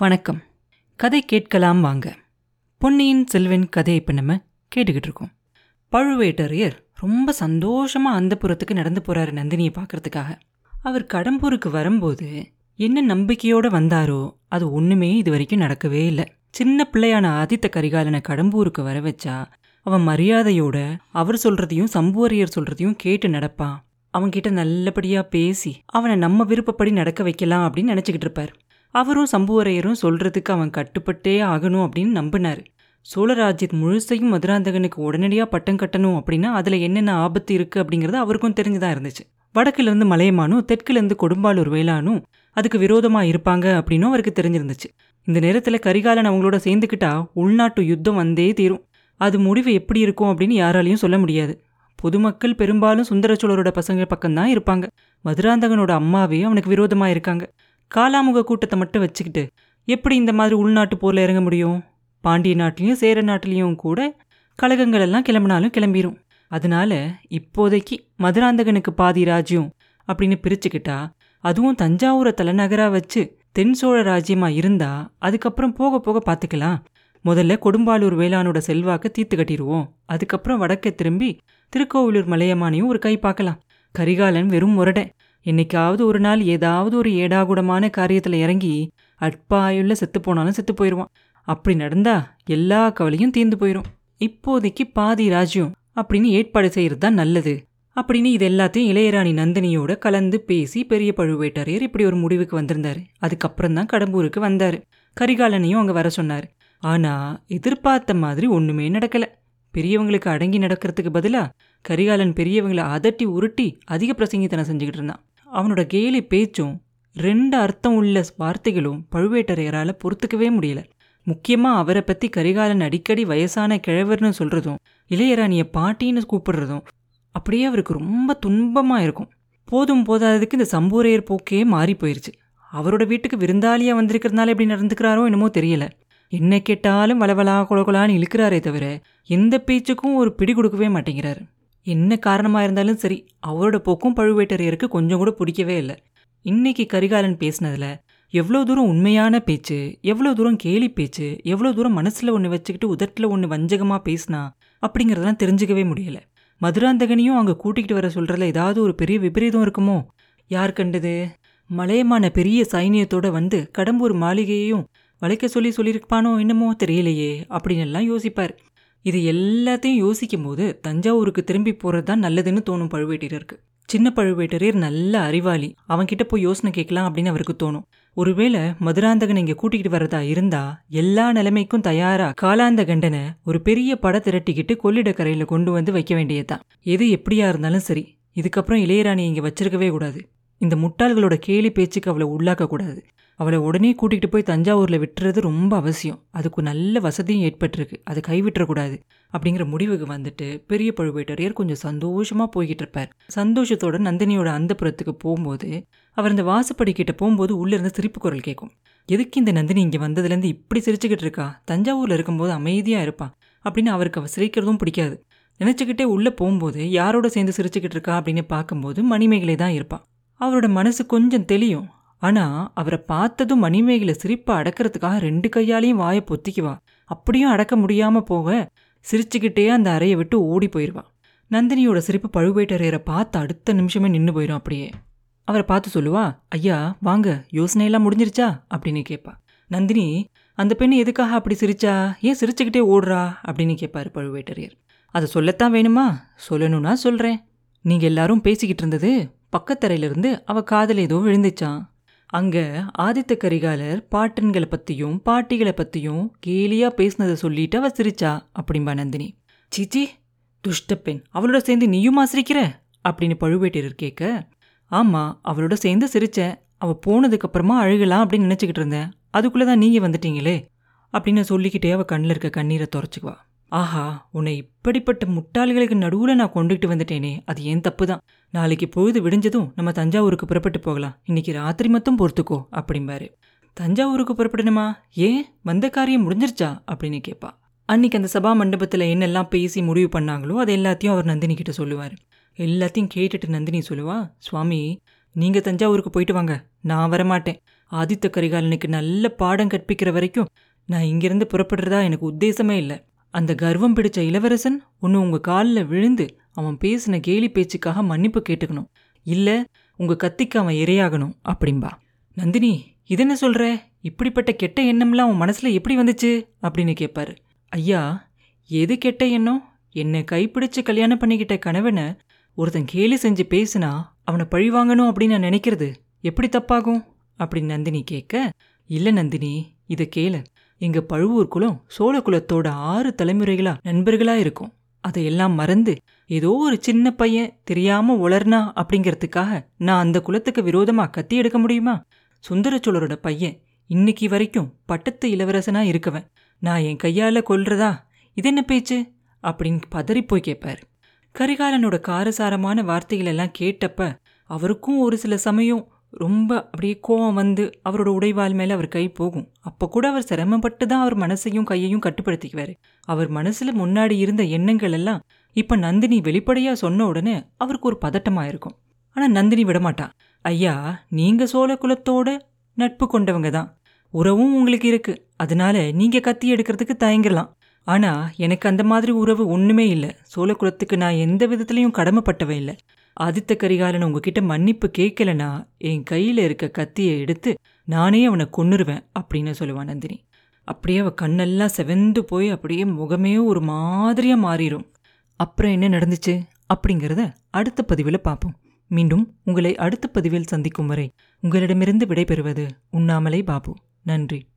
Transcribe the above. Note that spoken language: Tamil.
வணக்கம். கதை கேட்கலாம் வாங்க. பொன்னியின் செல்வன் கதையை இப்போ நம்ம கேட்டுக்கிட்டு இருக்கோம். பழுவேட்டரையர் ரொம்ப சந்தோஷமாக அந்த புறத்துக்கு நடந்து போகிறாரு நந்தினியை பார்க்கறதுக்காக. அவர் கடம்பூருக்கு வரும்போது என்ன நம்பிக்கையோடு வந்தாரோ அது ஒன்றுமே இது வரைக்கும் நடக்கவே இல்லை. சின்ன பிள்ளையான ஆதித்த கரிகாலனை கடம்பூருக்கு வர வச்சா அவன் மரியாதையோட அவர் சொல்றதையும் சம்புவரையர் சொல்றதையும் கேட்டு நடப்பான். அவன்கிட்ட நல்லபடியாக பேசி அவனை நம்ம விருப்பப்படி நடக்க வைக்கலாம் அப்படின்னு நினச்சிக்கிட்டு இருப்பார். அவரும் சம்புவரையரும் சொல்றதுக்கு அவன் கட்டுப்பட்டே ஆகணும் அப்படின்னு நம்பினாரு. சோழராஜ்யத் முழுசையும் மதுராந்தகனுக்கு உடனடியாக பட்டம் கட்டணும் அப்படின்னா அதில் என்னென்ன ஆபத்து இருக்குது அப்படிங்கிறது அவருக்கும் தெரிஞ்சுதான் இருந்துச்சு. வடக்குலேருந்து மலையமானும் தெற்குலேருந்து கொடும்பாலூர் வேளானும் அதுக்கு விரோதமாக இருப்பாங்க அப்படின்னும் அவருக்கு தெரிஞ்சிருந்துச்சு. இந்த நேரத்தில் கரிகாலன் அவங்களோட சேர்ந்துக்கிட்டா உள்நாட்டு யுத்தம் வந்தே தீரும். அது முடிவு எப்படி இருக்கும் அப்படின்னு யாராலையும் சொல்ல முடியாது. பொதுமக்கள் பெரும்பாலும் சுந்தர சோழரோட பசங்க பக்கம்தான் இருப்பாங்க. மதுராந்தகனோட அம்மாவே அவனுக்கு விரோதமாக இருக்காங்க. காலாமுக கூட்டத்தை மட்டும் வச்சுக்கிட்டு எப்படி இந்த மாதிரி உள்நாட்டு போரில் இறங்க முடியும்? பாண்டிய நாட்டிலையும் சேர நாட்டிலையும் கூட கழகங்கள் எல்லாம் கிளம்பினாலும் கிளம்பிரும். அதனால இப்போதைக்கு மதுராந்தகனுக்கு பாதி ராஜ்யம் அப்படின்னு பிரிச்சுக்கிட்டா அதுவும் தஞ்சாவூரை தலைநகராக வச்சு தென் சோழ ராஜ்யமாக இருந்தா அதுக்கப்புறம் போக போக பார்த்துக்கலாம் முதல்ல கொடும்பாலூர் வேளானோட செல்வாக்க தீர்த்து கட்டிடுவோம். அதுக்கப்புறம் வடக்கே திரும்பி திருக்கோவிலூர் மலையமானையும் ஒரு கை பார்க்கலாம். கரிகாலன் வெறும் முரடை. என்னைக்காவது ஒரு நாள் ஏதாவது ஒரு ஏடாகுடமான காரியத்தில் இறங்கி அட்பாயுள்ள செத்து போனாலும் செத்து போயிடுவான் அப்படி நடந்தா எல்லா கவலையும் தீர்ந்து போயிடும் இப்போதைக்கு பாதி ராஜ்யம் அப்படின்னு ஏற்பாடு செய்கிறது தான் நல்லது. அப்படின்னு இது எல்லாத்தையும் இளையராணி நந்தினியோட கலந்து பேசி பெரிய பழுவேட்டரையர் இப்படி ஒரு முடிவுக்கு வந்திருந்தார். அதுக்கப்புறம் தான் கடம்பூருக்கு வந்தார். கரிகாலனையும் அங்கே வர சொன்னார். ஆனால் எதிர்பார்த்த மாதிரி ஒன்றுமே நடக்கல. பெரியவங்களுக்கு அடங்கி நடக்கிறதுக்கு பதிலாக கரிகாலன் பெரியவங்களை அதட்டி உருட்டி அதிக பிரசங்கித்தனம் செஞ்சுக்கிட்டு இருந்தான். அவனோட கேலி பேச்சும் ரெண்டு அர்த்தம் உள்ள வார்த்தைகளும் பழுவேட்டரையரால் பொறுத்துக்கவே முடியல. முக்கியமாக அவரை பற்றி கரிகாலன் அடிக்கடி வயசான கிழவர்னு சொல்கிறதும் இளையராணியை பாட்டின்னு கூப்பிடுறதும் அப்படியே அவருக்கு ரொம்ப துன்பமாக இருக்கும். போதும் போதாததுக்கு இந்த சம்பூரையர் போக்கே மாறி போயிருச்சு. அவரோட வீட்டுக்கு விருந்தாளியாக வந்திருக்கிறதுனால எப்படி நடந்துக்கிறாரோ என்னமோ தெரியல. என்ன கேட்டாலும் வளவலா குலகுலான்னு இழுக்கிறாரே தவிர எந்த பேச்சுக்கும் ஒரு பிடி கொடுக்கவே மாட்டேங்கிறாரு. என்ன காரணமாக இருந்தாலும் சரி அவரோட போக்கும் பழுவேட்டரையருக்கு கொஞ்சம் கூட பிடிக்கவே இல்லை. இன்னைக்கு கரிகாலன் பேசினதில் எவ்வளோ தூரம் உண்மையான பேச்சு எவ்வளோ தூரம் கேலி பேச்சு எவ்வளோ தூரம் மனசில் ஒன்று வச்சுக்கிட்டு உதட்டில் ஒன்று வஞ்சகமாக பேசினா அப்படிங்கிறதெல்லாம் தெரிஞ்சுக்கவே முடியலை. மதுராந்தகனையும் அங்கே கூட்டிகிட்டு வர சொல்கிறதுல ஏதாவது ஒரு பெரிய விபரீதம் இருக்குமோ? யார் கண்டது? மலையமான பெரிய சைனியத்தோட வந்து கடம்பூர் மாளிகையையும் வளைக்க சொல்லி சொல்லியிருப்பானோ என்னமோ தெரியலையே அப்படின்னு எல்லாம் யோசிப்பார். இது எல்லாத்தையும் யோசிக்கும் போது தஞ்சாவூருக்கு திரும்பி போறது தான் நல்லதுன்னு தோணும் பழுவேட்டரருக்கு சின்ன பழுவேட்டரையர் நல்ல அறிவாளி. அவன்கிட்ட போய் யோசனை கேட்கலாம் அப்படின்னு அவருக்கு தோணும். ஒருவேளை மதுராந்தகன் இங்க கூட்டிகிட்டு வரதா இருந்தா எல்லா நிலைமைக்கும் தயாரா காலாந்த கண்டனை ஒரு பெரிய பட திரட்டிக்கிட்டு கொள்ளிடக்கரையில கொண்டு வந்து வைக்க வேண்டியதுதான். எது எப்படியா இருந்தாலும் சரி. இதுக்கப்புறம் இளையராணி இங்க வச்சிருக்கவே கூடாது. இந்த முட்டாள்களோட கேலி பேச்சுக்கு அவளை உள்ளாக்க கூடாது. அவளை உடனே கூட்டிகிட்டு போய் தஞ்சாவூரில் விட்டுறது ரொம்ப அவசியம். அதுக்கு நல்ல வசதியும் ஏற்பட்டிருக்கு. அதை கைவிட்டுறக்கூடாது அப்படிங்கிற முடிவுக்கு வந்துட்டு பெரிய பழுவேட்டரையர் கொஞ்சம் சந்தோஷமாக போய்கிட்டு இருப்பார். சந்தோஷத்தோட நந்தினியோட அந்த புறத்துக்கு போகும்போது அவர் இந்த வாசப்படிக்கிட்ட போகும்போது உள்ளேருந்து சிரிப்பு குரல் கேட்கும். எதுக்கு இந்த நந்தினி இங்கே வந்ததுலேருந்து இப்படி சிரிச்சுக்கிட்டு இருக்கா? தஞ்சாவூரில் இருக்கும்போது அமைதியாக இருப்பான் அப்படின்னு அவருக்கு அவ சிரிக்கிறதும் பிடிக்காது. நினச்சிக்கிட்டே உள்ளே போகும்போது யாரோட சேர்ந்து சிரிச்சுக்கிட்டு இருக்கா அப்படின்னு பார்க்கும்போது மணிமேகலை தான் இருப்பான் அவரோட மனசு கொஞ்சம் தெளியும். ஆனா அவரை பார்த்ததும் மணிமேகலை சிரிப்பை அடக்கிறதுக்காக ரெண்டு கையாலையும் வாயை பொத்திக்குவா. அப்படியும் அடக்க முடியாம போக சிரிச்சுக்கிட்டே அந்த அறையை விட்டு ஓடி போயிடுவா நந்தினியோட சிரிப்பு பழுவேட்டரையரை பார்த்து அடுத்த நிமிஷமே நின்று போயிடும் அப்படியே. அவரை பார்த்து சொல்லுவா ஐயா வாங்க யோசனையெல்லாம் முடிஞ்சிருச்சா? அப்படின்னு கேட்பா நந்தினி அந்த பெண் எதுக்காக அப்படி சிரிச்சா? ஏன் சிரிச்சுக்கிட்டே ஓடுறா? அப்படின்னு கேட்பாரு பழுவேட்டரையர். அதை சொல்லத்தான் வேணுமா? சொல்லணும்னா சொல்றேன். நீங்க எல்லாரும் பேசிக்கிட்டு இருந்தது பக்கத்தரையிலிருந்து அவ காதல் ஏதோ விழுந்துச்சான் அங்க ஆதித்த கரிகாலர் பாட்டன்களை பத்தியும் பாட்டிகளை பத்தியும் கேலியா பேசினதை சொல்லிட்டு அவ சிரிச்சா அப்படிம்பா நந்தினி. சீச்சி துஷ்ட பெண் அவளோட சேர்ந்து நீயும் ஆசிரிக்கிற? அப்படின்னு பழுவேட்டையர் கேட்க ஆமா அவளோட சேர்ந்து சிரிச்ச அவ போனதுக்கு அப்புறமா அழுகலாம் அப்படின்னு நினைச்சுக்கிட்டு இருந்தேன். அதுக்குள்ளதான் நீங்க வந்துட்டீங்களே அப்படின்னு சொல்லிக்கிட்டே அவ கண்ணில் இருக்க கண்ணீரை துறைச்சுக்குவா ஆஹா உன்னை இப்படிப்பட்ட முட்டாள்களுக்கு நடுவுல நான் கொண்டுகிட்டு வந்துட்டேனே அது ஏன் தப்பு தான் நாளைக்கு பொழுது விடிஞ்சதும் நம்ம தஞ்சாவூருக்கு புறப்பட்டு போகலாம். இன்னைக்கு ராத்திரி மட்டும் பொறுத்துக்கோ அப்படிம்பாரு. தஞ்சாவூருக்கு புறப்படணுமா? ஏன்? வந்த காரியம் முடிஞ்சிருச்சா? அப்படின்னு கேட்பா அன்னைக்கு அந்த சபா மண்டபத்தில் என்னெல்லாம் பேசி முடிவு பண்ணாங்களோ அது எல்லாத்தையும் அவர் நந்தினி கிட்ட சொல்லுவார். எல்லாத்தையும் கேட்டுட்டு நந்தினி சொல்லுவா சுவாமி நீங்கள் தஞ்சாவூருக்கு போயிட்டு வாங்க நான் வரமாட்டேன். ஆதித்த கரிகாலனுக்கு நல்ல பாடம் கற்பிக்கிற வரைக்கும் நான் இங்கிருந்து புறப்படுறதா எனக்கு உத்தேசமே இல்லை. அந்த கர்வம் பிடிச்ச இளவரசன் ஒன்று உங்க காலில் விழுந்து அவன் பேசின கேலி பேச்சுக்காக மன்னிப்பு கேட்டுக்கணும். இல்ல உங்க கத்திக்கு அவன் இரையாகணும் அப்படிம்பா. நந்தினி இதென்ன சொல்ற? இப்படிப்பட்ட கெட்ட எண்ணம்லாம் உன் மனசுல எப்படி வந்துச்சு? அப்படின்னு கேட்பாரு ஐயா எது கெட்ட எண்ணம்? என்னை கைப்பிடிச்சு கல்யாணம் பண்ணிக்கிட்ட கணவனை ஒருத்தன் கேலி செஞ்சு பேசினா அவனை பழி வாங்கணும் அப்படின்னு நான் நினைக்கிறது எப்படி தப்பாகும்? அப்படின்னு நந்தினி கேட்க இல்ல நந்தினி இதை கேளு. எங்க பழுவூர் குலம் சோழ குலத்தோட ஆறு தலைமுறைகளா நண்பர்களா இருக்கும். அதையெல்லாம் மறந்து ஏதோ ஒரு சின்ன பையன் தெரியாம உளர்னா அப்படிங்கிறதுக்காக நான் அந்த குலத்துக்கு விரோதமா கத்தி எடுக்க முடியுமா? சுந்தர சோழரோட பையன் இன்னைக்கு வரைக்கும் பட்டத்து இளவரசனா இருக்கவன். நான் என் கையால கொல்றதா? இது என்ன பேச்சு? அப்படின்னு பதறி போய் கேட்பாரு கரிகாலனோட காரசாரமான வார்த்தைகளெல்லாம் கேட்டப்ப அவருக்கும் ஒரு சில சமயம் ரொம்ப அப்படியே கோவம் வந்து அவரோட உடைவாள் மேலே அவர் கை போகும். அப்போ கூட அவர் சிரமப்பட்டு தான் அவர் மனசையும் கையையும் கட்டுப்படுத்திக்குவார். அவர் மனசில் முன்னாடி இருந்த எண்ணங்கள் எல்லாம் இப்போ நந்தினி வெளிப்படையாக சொன்ன உடனே அவருக்கு ஒரு பதட்டமாக இருக்கும். ஆனால் நந்தினி விடமாட்டா. ஐயா நீங்கள் சோழ குலத்தோட நட்பு கொண்டவங்க தான் உறவும் உங்களுக்கு இருக்கு. அதனால நீங்கள் கத்தி எடுக்கிறதுக்கு தயங்கிடலாம் ஆனால் எனக்கு அந்த மாதிரி உறவு ஒன்றுமே இல்லை. சோழ குலத்துக்கு நான் எந்த விதத்துலையும் கடமைப்பட்டவே இல்லை. ஆதித்த கரிகாலன் உங்ககிட்ட மன்னிப்பு கேட்கலனா என் கையில் இருக்க கத்தியை எடுத்து நானே அவனை கொன்னுருவேன் அப்படின்னு சொல்லுவான் நந்தினி. அப்படியே அவள் கண்ணெல்லாம் செவந்து போய் அப்படியே முகமே ஒரு மாதிரியாக மாறிடும் அப்புறம் என்ன நடந்துச்சு அப்படிங்கிறத அடுத்த பதிவில் பார்ப்போம். மீண்டும் உங்களை அடுத்த பதிவில் சந்திக்கும் வரை உங்களிடமிருந்து விடைபெறுவது உண்ணாமலை பாபு. நன்றி.